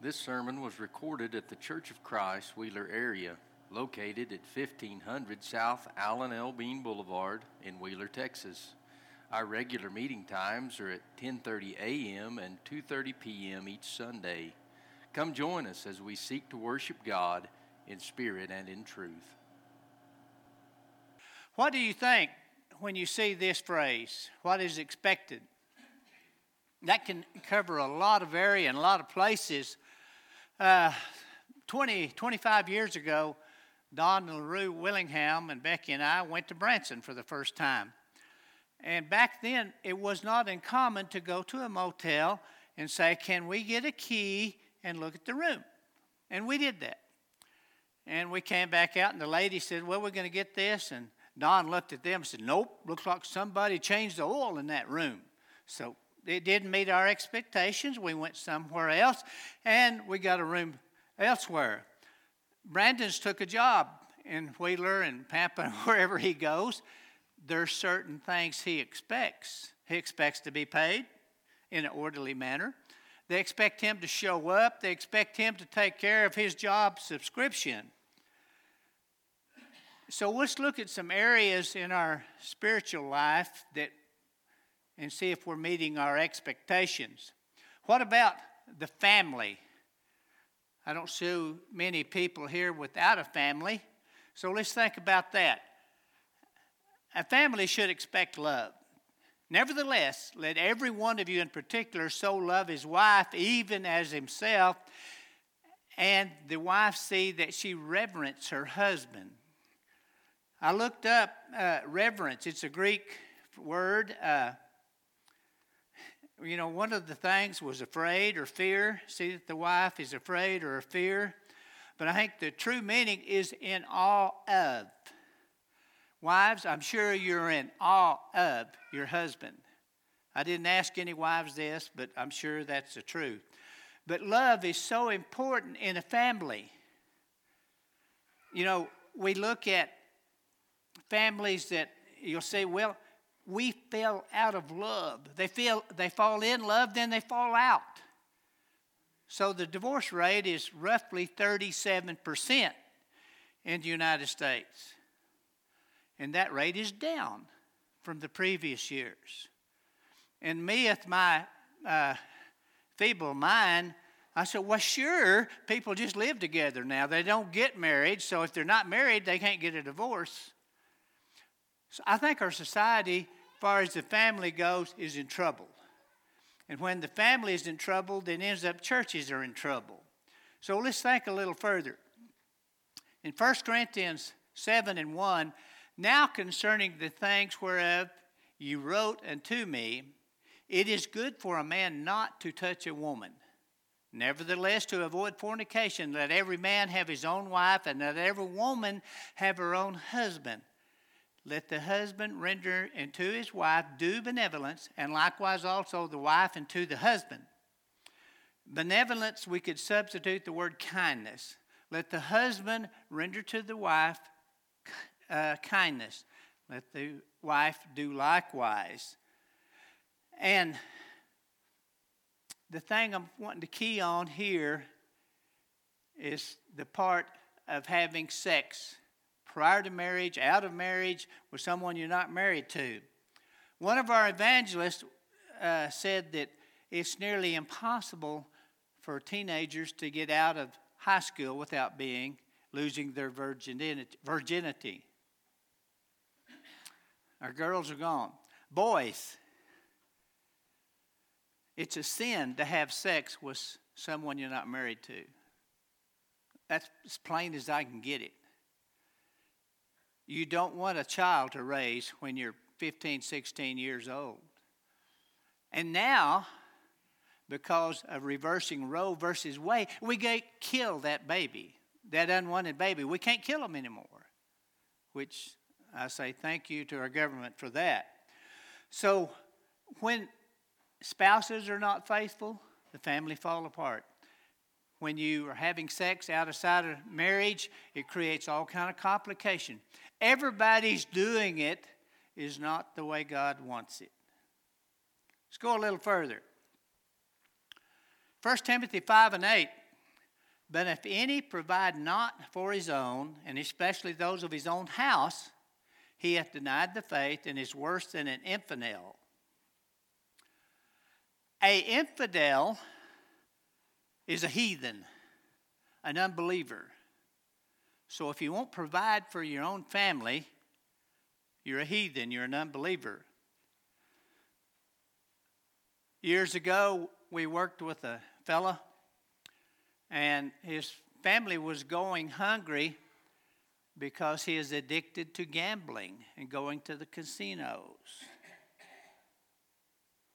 This sermon was recorded at the Church of Christ, Wheeler area, located at 1500 South Allen L. Bean Boulevard in Wheeler, Texas. Our regular meeting times are at 10:30 a.m. and 2:30 p.m. each Sunday. Come join us as we seek to worship God in spirit and in truth. What do you think when you see this phrase? What is expected? That can cover a lot of area and a lot of places. Uh, 20, 25 years ago, Don LaRue Willingham and Becky and I went to Branson for the first time. And back then, it was not uncommon to go to a motel and say, Can we get a key and look at the room? And we did that. And we came back out, and the lady said, Well, we're going to get this. And Don looked at them and said, Nope, looks like somebody changed the oil in that room. So it didn't meet our expectations. We went somewhere else, and we got a room elsewhere. Brandon's took a job in Wheeler and Pampa, wherever he goes. There's certain things he expects. He expects to be paid in an orderly manner. They expect him to show up. They expect him to take care of his job subscription. So let's look at some areas in our spiritual life that and see if we're meeting our expectations. What about the family? I don't see many people here without a family. So let's think about that. A family should expect love. Nevertheless, let every one of you in particular so love his wife even as himself, and the wife see that she reverence her husband. I looked up uh, reverence, it's a Greek word. Uh, you know, one of the things was afraid or fear. See that the wife is afraid or fear. But I think the true meaning is in awe of. Wives, I'm sure you're in awe of your husband. I didn't ask any wives this, but I'm sure that's the truth. But love is so important in a family. You know, we look at families that you'll say, well, we fell out of love. They feel they fall in love, then they fall out. So the divorce rate is roughly 37% in the United States. And that rate is down from the previous years. And me, with my uh, feeble mind, I said, well, sure, people just live together now. They don't get married, so if they're not married, they can't get a divorce. So I think our society far as the family goes, is in trouble. And when the family is in trouble, then ends up churches are in trouble. So let's think a little further. In 1 Corinthians 7 and 1, now concerning the things whereof you wrote unto me, it is good for a man not to touch a woman. Nevertheless, to avoid fornication, let every man have his own wife, and let every woman have her own husband. Let the husband render unto his wife due benevolence, and likewise also the wife unto the husband. Benevolence, we could substitute the word kindness. Let the husband render to the wife uh, kindness. Let the wife do likewise. And the thing I'm wanting to key on here is the part of having sex prior to marriage, out of marriage, with someone you're not married to. One of our evangelists uh, said that it's nearly impossible for teenagers to get out of high school without being losing their virginity. Our girls are gone. Boys, it's a sin to have sex with someone you're not married to. That's as plain as I can get it you don't want a child to raise when you're 15, 16 years old. And now, because of reversing Roe versus Wade, we get kill that baby, that unwanted baby. We can't kill them anymore, which I say thank you to our government for that. So when spouses are not faithful, the family fall apart. When you are having sex outside of marriage, it creates all kind of complication everybody's doing it is not the way God wants it. Let's go a little further. 1 Timothy 5 and 8 But if any provide not for his own, and especially those of his own house, he hath denied the faith and is worse than an infidel. A infidel is a heathen, an unbeliever. So if you won't provide for your own family, you're a heathen, you're an unbeliever. Years ago, we worked with a fella, and his family was going hungry because he is addicted to gambling and going to the casinos.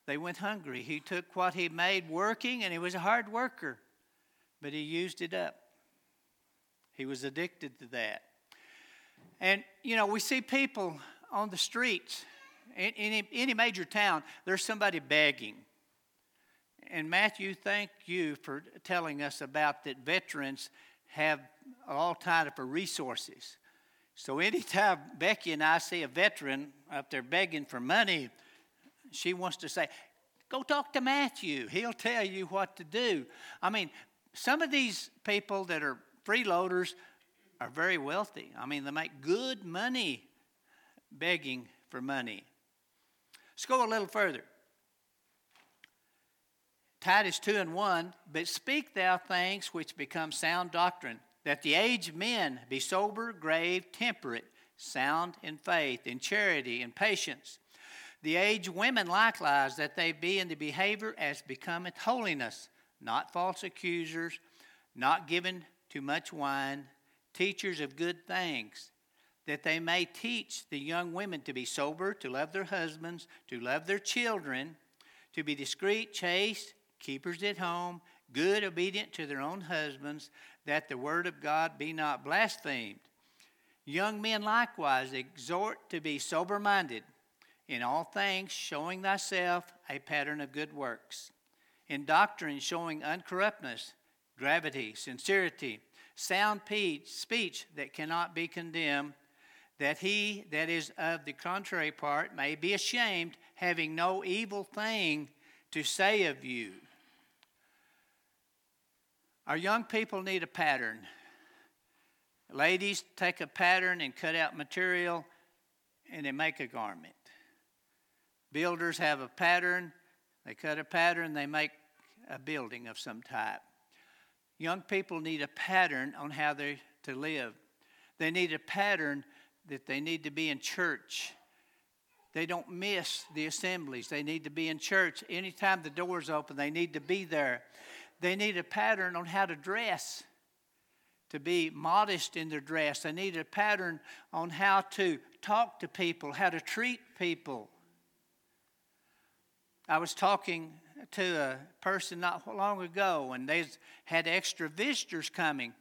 They went hungry. He took what he made working, and he was a hard worker, but he used it up. He was addicted to that. And, you know, we see people on the streets, in any, any major town, there's somebody begging. And Matthew, thank you for telling us about that veterans have all kinds of resources. So anytime Becky and I see a veteran up there begging for money, she wants to say, Go talk to Matthew. He'll tell you what to do. I mean, some of these people that are freeloaders are very wealthy. I mean, they make good money begging for money. Let's go a little further. Titus 2 and 1 But speak thou things which become sound doctrine, that the aged men be sober, grave, temperate, sound in faith, in charity, in patience. The aged women likewise, that they be in the behavior as becometh holiness, not false accusers, not given to much wine, teachers of good things, that they may teach the young women to be sober, to love their husbands, to love their children, to be discreet, chaste, keepers at home, good, obedient to their own husbands, that the word of God be not blasphemed. Young men likewise exhort to be sober minded in all things, showing thyself a pattern of good works. In doctrine, showing uncorruptness, gravity, sincerity, sound speech that cannot be condemned, that he that is of the contrary part may be ashamed, having no evil thing to say of you. Our young people need a pattern. Ladies take a pattern and cut out material and they make a garment. Builders have a pattern, they cut a pattern, they make a building of some type. Young people need a pattern on how they're to live. They need a pattern that they need to be in church. They don't miss the assemblies. They need to be in church. Anytime the door's open, they need to be there. They need a pattern on how to dress, to be modest in their dress. They need a pattern on how to talk to people, how to treat people. I was talking to a person not long ago, and they had extra visitors coming.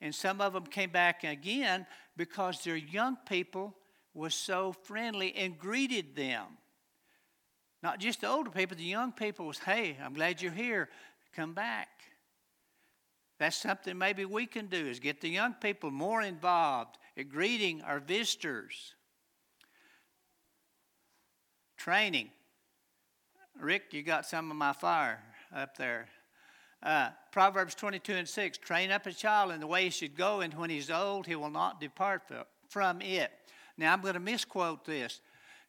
And some of them came back again because their young people was so friendly and greeted them. Not just the older people, the young people was, hey, I'm glad you're here come back. That's something maybe we can do is get the young people more involved in greeting our visitors. Training. Rick, you got some of my fire up there. Uh, Proverbs 22 and 6 Train up a child in the way he should go, and when he's old, he will not depart from it. Now, I'm going to misquote this.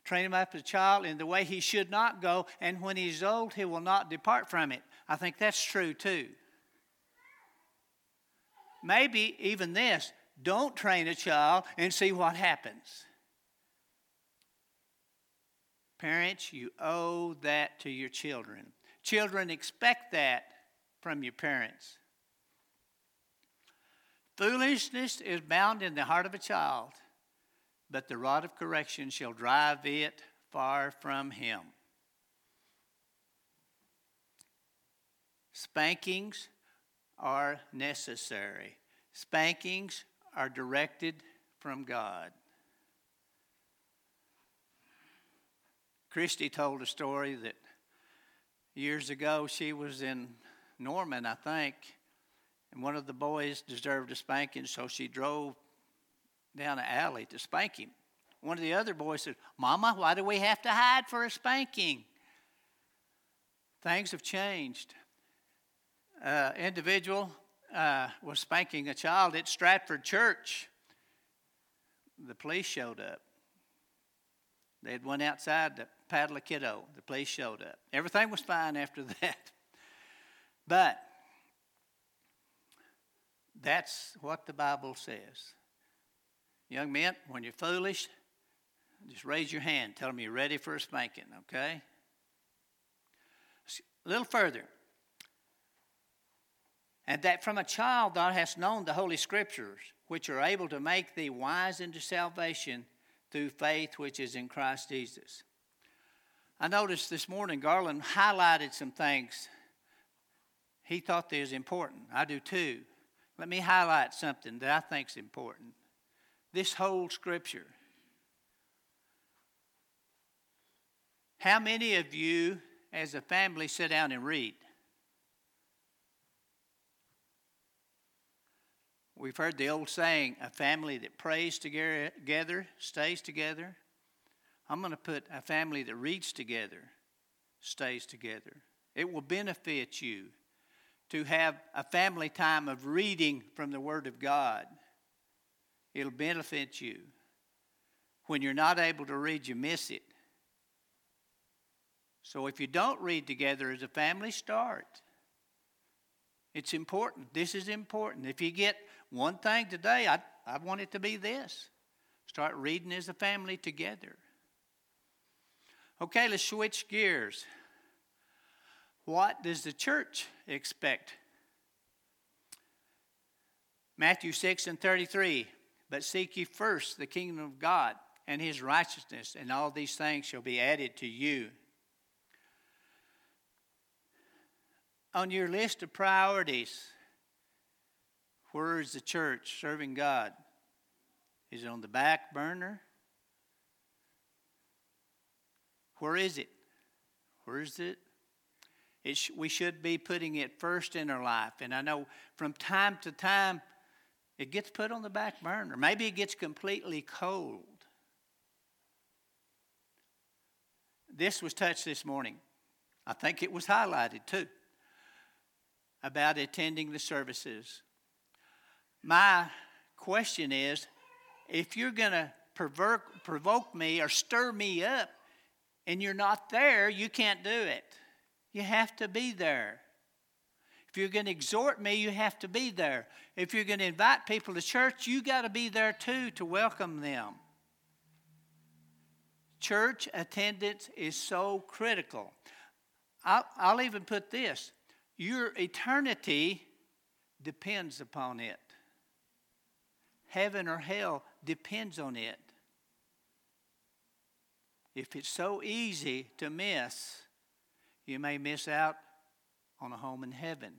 Train him up as a child in the way he should not go, and when he's old, he will not depart from it. I think that's true too. Maybe even this don't train a child and see what happens. Parents, you owe that to your children. Children expect that from your parents. Foolishness is bound in the heart of a child, but the rod of correction shall drive it far from him. Spankings are necessary. Spankings are directed from God. Christy told a story that years ago she was in Norman, I think, and one of the boys deserved a spanking, so she drove down an alley to spank him. One of the other boys said, Mama, why do we have to hide for a spanking? Things have changed uh, individual uh, was spanking a child at Stratford Church. The police showed up. They had went outside to paddle a kiddo. The police showed up. Everything was fine after that. But that's what the Bible says. Young men, when you're foolish, just raise your hand. Tell them you're ready for a spanking, okay? A little further. And that from a child thou hast known the Holy Scriptures, which are able to make thee wise unto salvation through faith which is in Christ Jesus. I noticed this morning Garland highlighted some things he thought they was important. I do too. Let me highlight something that I think is important. This whole scripture. How many of you as a family sit down and read? We've heard the old saying a family that prays together stays together. I'm going to put a family that reads together stays together. It will benefit you to have a family time of reading from the Word of God. It'll benefit you. When you're not able to read, you miss it. So if you don't read together as a family, start. It's important. This is important. If you get one thing today, I, I want it to be this start reading as a family together. Okay, let's switch gears. What does the church expect? Matthew 6 and 33. But seek ye first the kingdom of God and his righteousness, and all these things shall be added to you. On your list of priorities, where is the church serving God? Is it on the back burner? Where is it? Where is it? it sh- we should be putting it first in our life. And I know from time to time it gets put on the back burner. Maybe it gets completely cold. This was touched this morning. I think it was highlighted too about attending the services. My question is if you're going to provoke, provoke me or stir me up and you're not there, you can't do it. You have to be there. If you're going to exhort me, you have to be there. If you're going to invite people to church, you got to be there too to welcome them. Church attendance is so critical. I'll, I'll even put this your eternity depends upon it. Heaven or hell depends on it. If it's so easy to miss, you may miss out on a home in heaven.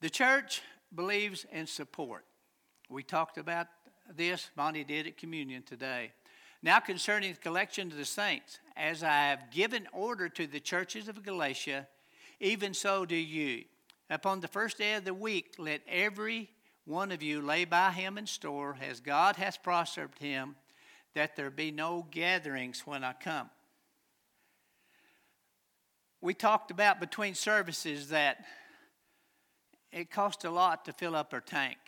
The church believes in support. We talked about this, Bonnie did at communion today. Now, concerning the collection to the saints, as I have given order to the churches of Galatia, even so do you. Upon the first day of the week, let every one of you lay by him in store, as God has prospered him, that there be no gatherings when I come. We talked about between services that it cost a lot to fill up our tank,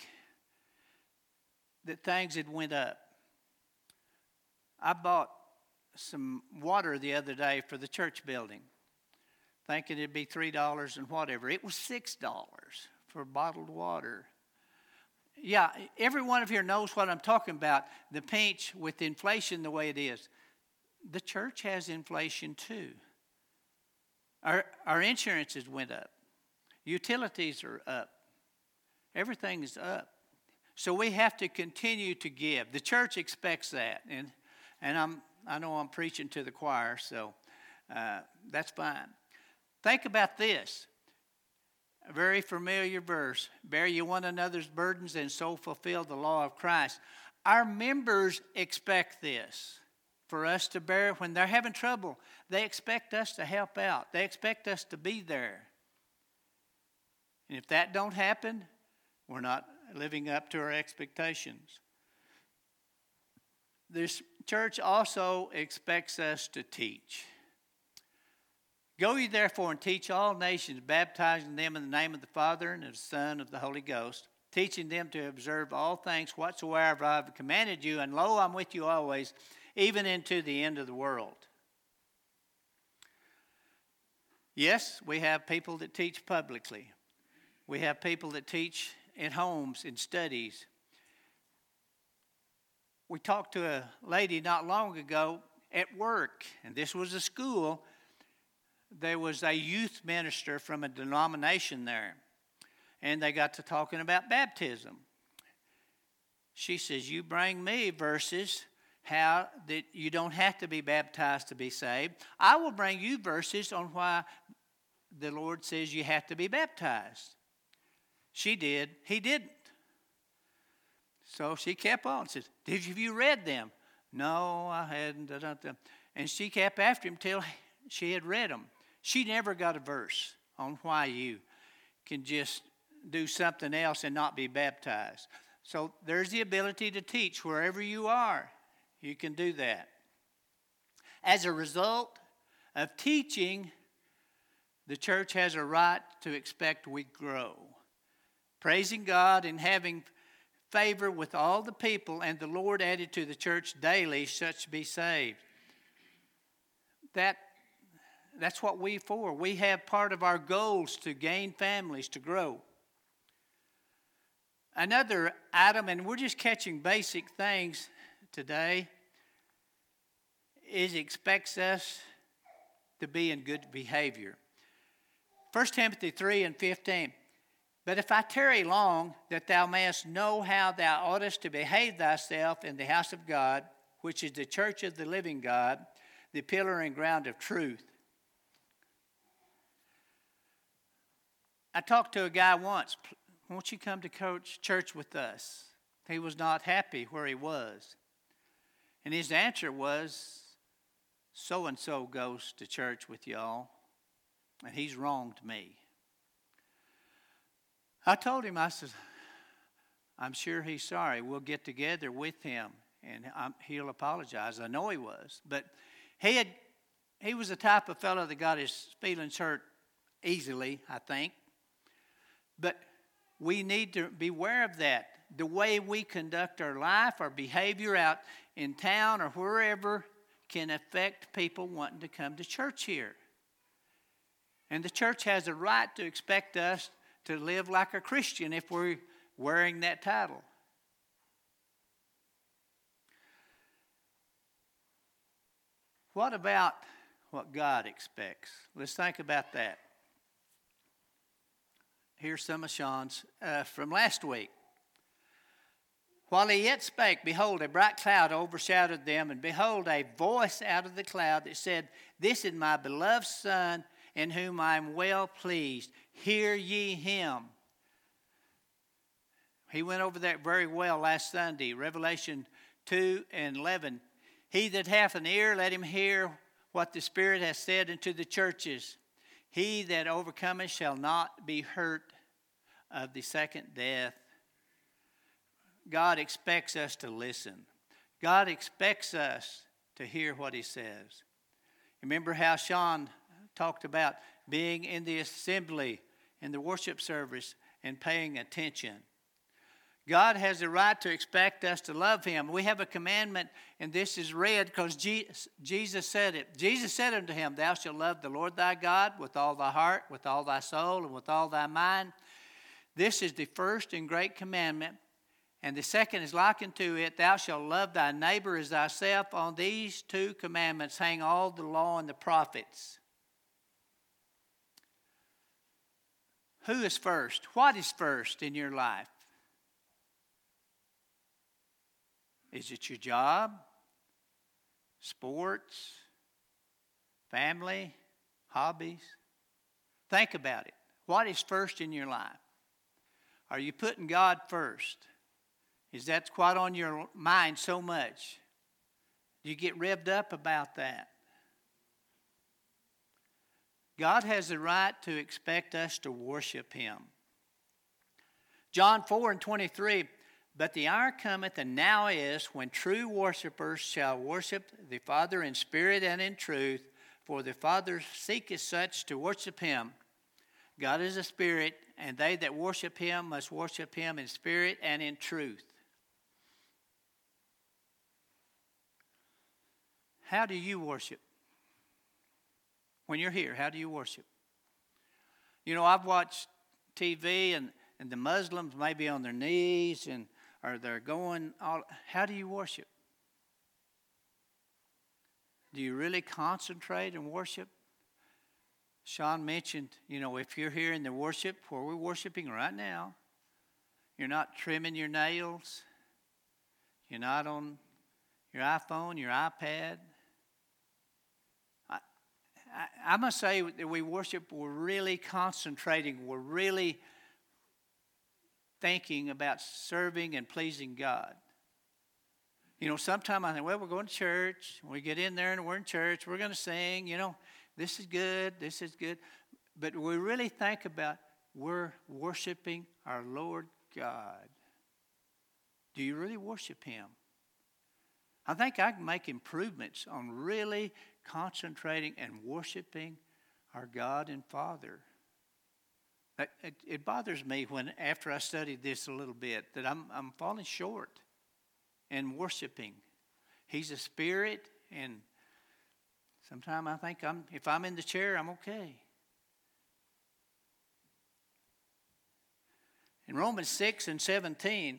that things had went up. I bought some water the other day for the church building, thinking it'd be $3 and whatever. It was $6 for bottled water. Yeah, every one of here knows what I'm talking about the pinch with inflation the way it is. The church has inflation too. Our, our insurances went up, utilities are up, everything is up. So we have to continue to give. The church expects that. And and I'm, I know I'm preaching to the choir, so uh, that's fine. Think about this. A very familiar verse Bear you one another's burdens and so fulfill the law of Christ. Our members expect this for us to bear when they're having trouble. They expect us to help out, they expect us to be there. And if that don't happen, we're not living up to our expectations. This church also expects us to teach. Go ye therefore and teach all nations, baptizing them in the name of the Father and of the Son and of the Holy Ghost, teaching them to observe all things whatsoever I have commanded you, and lo, I'm with you always, even into the end of the world. Yes, we have people that teach publicly. We have people that teach in homes, in studies. We talked to a lady not long ago at work, and this was a school. There was a youth minister from a denomination there, and they got to talking about baptism. She says, You bring me verses how that you don't have to be baptized to be saved. I will bring you verses on why the Lord says you have to be baptized. She did, he didn't. So she kept on. Says, Did you, you read them? No, I hadn't. And she kept after him till she had read them. She never got a verse on why you can just do something else and not be baptized. So there's the ability to teach wherever you are. You can do that. As a result of teaching, the church has a right to expect we grow. Praising God and having favor with all the people, and the Lord added to the church daily such be saved. That, that's what we for. We have part of our goals to gain families, to grow. Another item, and we're just catching basic things today, is expects us to be in good behavior. 1 Timothy 3 and 15. But if I tarry long, that thou mayest know how thou oughtest to behave thyself in the house of God, which is the church of the living God, the pillar and ground of truth. I talked to a guy once, won't you come to church with us? He was not happy where he was. And his answer was, so and so goes to church with y'all, and he's wronged me. I told him, I said, I'm sure he's sorry. We'll get together with him and I'm, he'll apologize. I know he was. But he, had, he was the type of fellow that got his feelings hurt easily, I think. But we need to beware of that. The way we conduct our life, our behavior out in town or wherever can affect people wanting to come to church here. And the church has a right to expect us to live like a Christian if we're wearing that title. What about what God expects? Let's think about that. Here's some of Sean's uh, from last week. While he yet spake, behold, a bright cloud overshadowed them, and behold, a voice out of the cloud that said, This is my beloved Son, in whom I am well pleased. Hear ye him. He went over that very well last Sunday, Revelation 2 and 11. He that hath an ear, let him hear what the Spirit hath said unto the churches. He that overcometh shall not be hurt of the second death. God expects us to listen. God expects us to hear what He says. Remember how Sean talked about being in the assembly, in the worship service, and paying attention. God has the right to expect us to love Him. We have a commandment, and this is read because Jesus said it. Jesus said unto him, Thou shalt love the Lord thy God with all thy heart, with all thy soul, and with all thy mind. This is the first and great commandment. And the second is likened to it Thou shalt love thy neighbor as thyself. On these two commandments hang all the law and the prophets. Who is first? What is first in your life? Is it your job, sports, family, hobbies? Think about it. What is first in your life? Are you putting God first? Is that quite on your mind so much? Do you get revved up about that? God has the right to expect us to worship Him. John 4 and 23 But the hour cometh, and now is, when true worshippers shall worship the Father in spirit and in truth, For the Father seeketh such to worship him. God is a spirit, and they that worship him must worship him in spirit and in truth. How do you worship? When you're here, how do you worship? You know, I've watched TV and, and the Muslims may be on their knees and or they're going all how do you worship? Do you really concentrate and worship? Sean mentioned, you know, if you're here in the worship where we're worshiping right now, you're not trimming your nails, you're not on your iPhone, your iPad. I, I, I must say that we worship, we're really concentrating, we're really thinking about serving and pleasing God. You know, sometimes I think, well, we're going to church. We get in there and we're in church. We're going to sing. You know, this is good. This is good. But we really think about we're worshiping our Lord God. Do you really worship Him? I think I can make improvements on really concentrating and worshiping our God and Father. Uh, it, it, bothers me when, after I studied this a little bit, that I'm, I'm falling short in worshiping. He's a spirit, and sometimes I think I'm, if I'm in the chair, I'm okay. In Romans 6 and 17,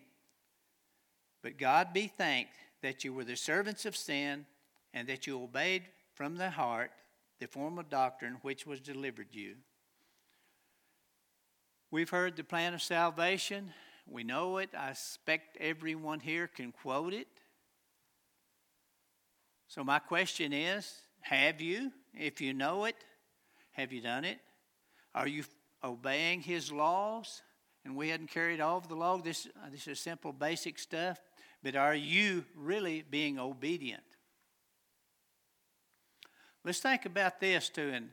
but God be thanked that you were the servants of sin and that you obeyed from the heart the form of doctrine which was delivered you. We've heard the plan of salvation. We know it. I expect everyone here can quote it. So, my question is have you? If you know it, have you done it? Are you obeying His laws? And we hadn't carried all of the law. This, uh, this is simple, basic stuff. But are you really being obedient? Let's think about this too and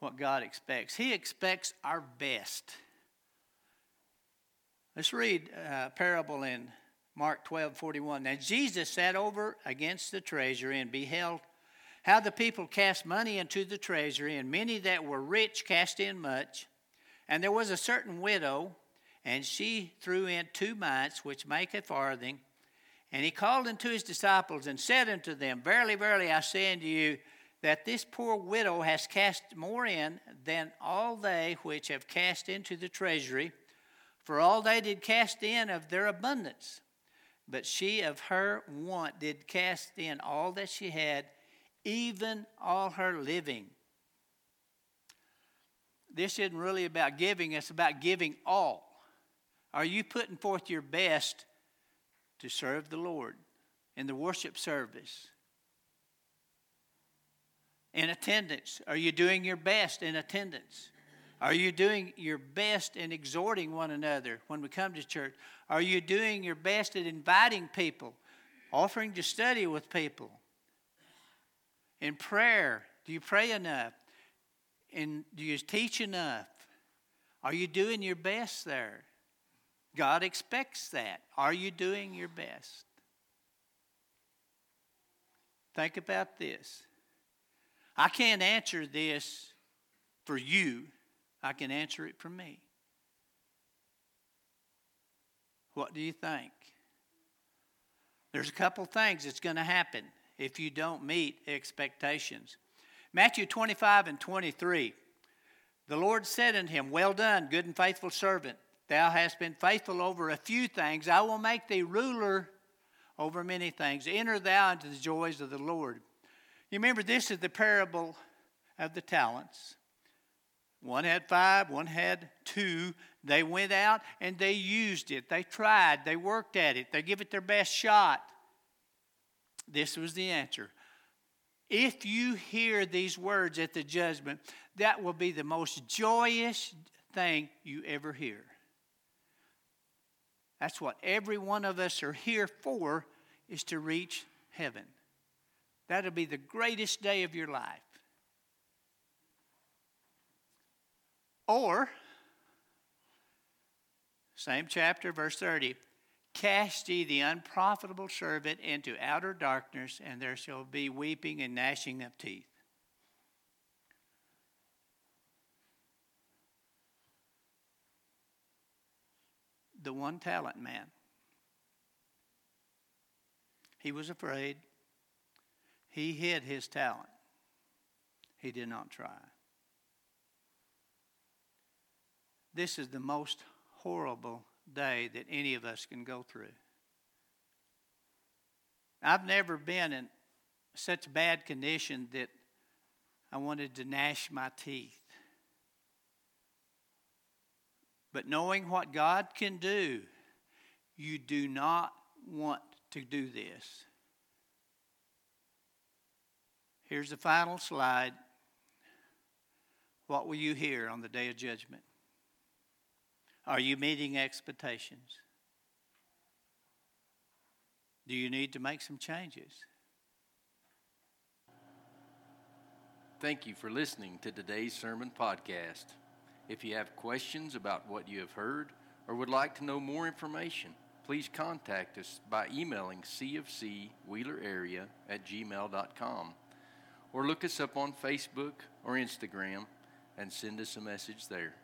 what God expects. He expects our best. Let's read a parable in Mark 12 41. Now Jesus sat over against the treasury and beheld how the people cast money into the treasury, and many that were rich cast in much. And there was a certain widow, and she threw in two mites, which make a farthing. And he called unto his disciples and said unto them, Verily, verily, I say unto you, that this poor widow has cast more in than all they which have cast into the treasury. For all they did cast in of their abundance, but she of her want did cast in all that she had, even all her living. This isn't really about giving, it's about giving all. Are you putting forth your best to serve the Lord in the worship service? In attendance, are you doing your best in attendance? Are you doing your best in exhorting one another when we come to church? Are you doing your best at inviting people, offering to study with people? In prayer, do you pray enough? And do you teach enough? Are you doing your best there? God expects that. Are you doing your best? Think about this. I can't answer this for you I can answer it for me. What do you think? There's a couple things that's going to happen if you don't meet expectations. Matthew 25 and 23. The Lord said unto him, Well done, good and faithful servant. Thou hast been faithful over a few things. I will make thee ruler over many things. Enter thou into the joys of the Lord. You remember, this is the parable of the talents. One had five, one had two. They went out and they used it. They tried, they worked at it, they give it their best shot. This was the answer. If you hear these words at the judgment, that will be the most joyous thing you ever hear. That's what every one of us are here for is to reach heaven. That'll be the greatest day of your life. Or, same chapter, verse 30 Cast ye the unprofitable servant into outer darkness, and there shall be weeping and gnashing of teeth. The one talent man. He was afraid. He hid his talent. He did not try. This is the most horrible day that any of us can go through. I've never been in such bad condition that I wanted to gnash my teeth. But knowing what God can do, you do not want to do this. Here's the final slide. What will you hear on the day of judgment? Are you meeting expectations? Do you need to make some changes? Thank you for listening to today's sermon podcast. If you have questions about what you have heard or would like to know more information, please contact us by emailing cfcwheelerarea at gmail.com or look us up on Facebook or Instagram and send us a message there.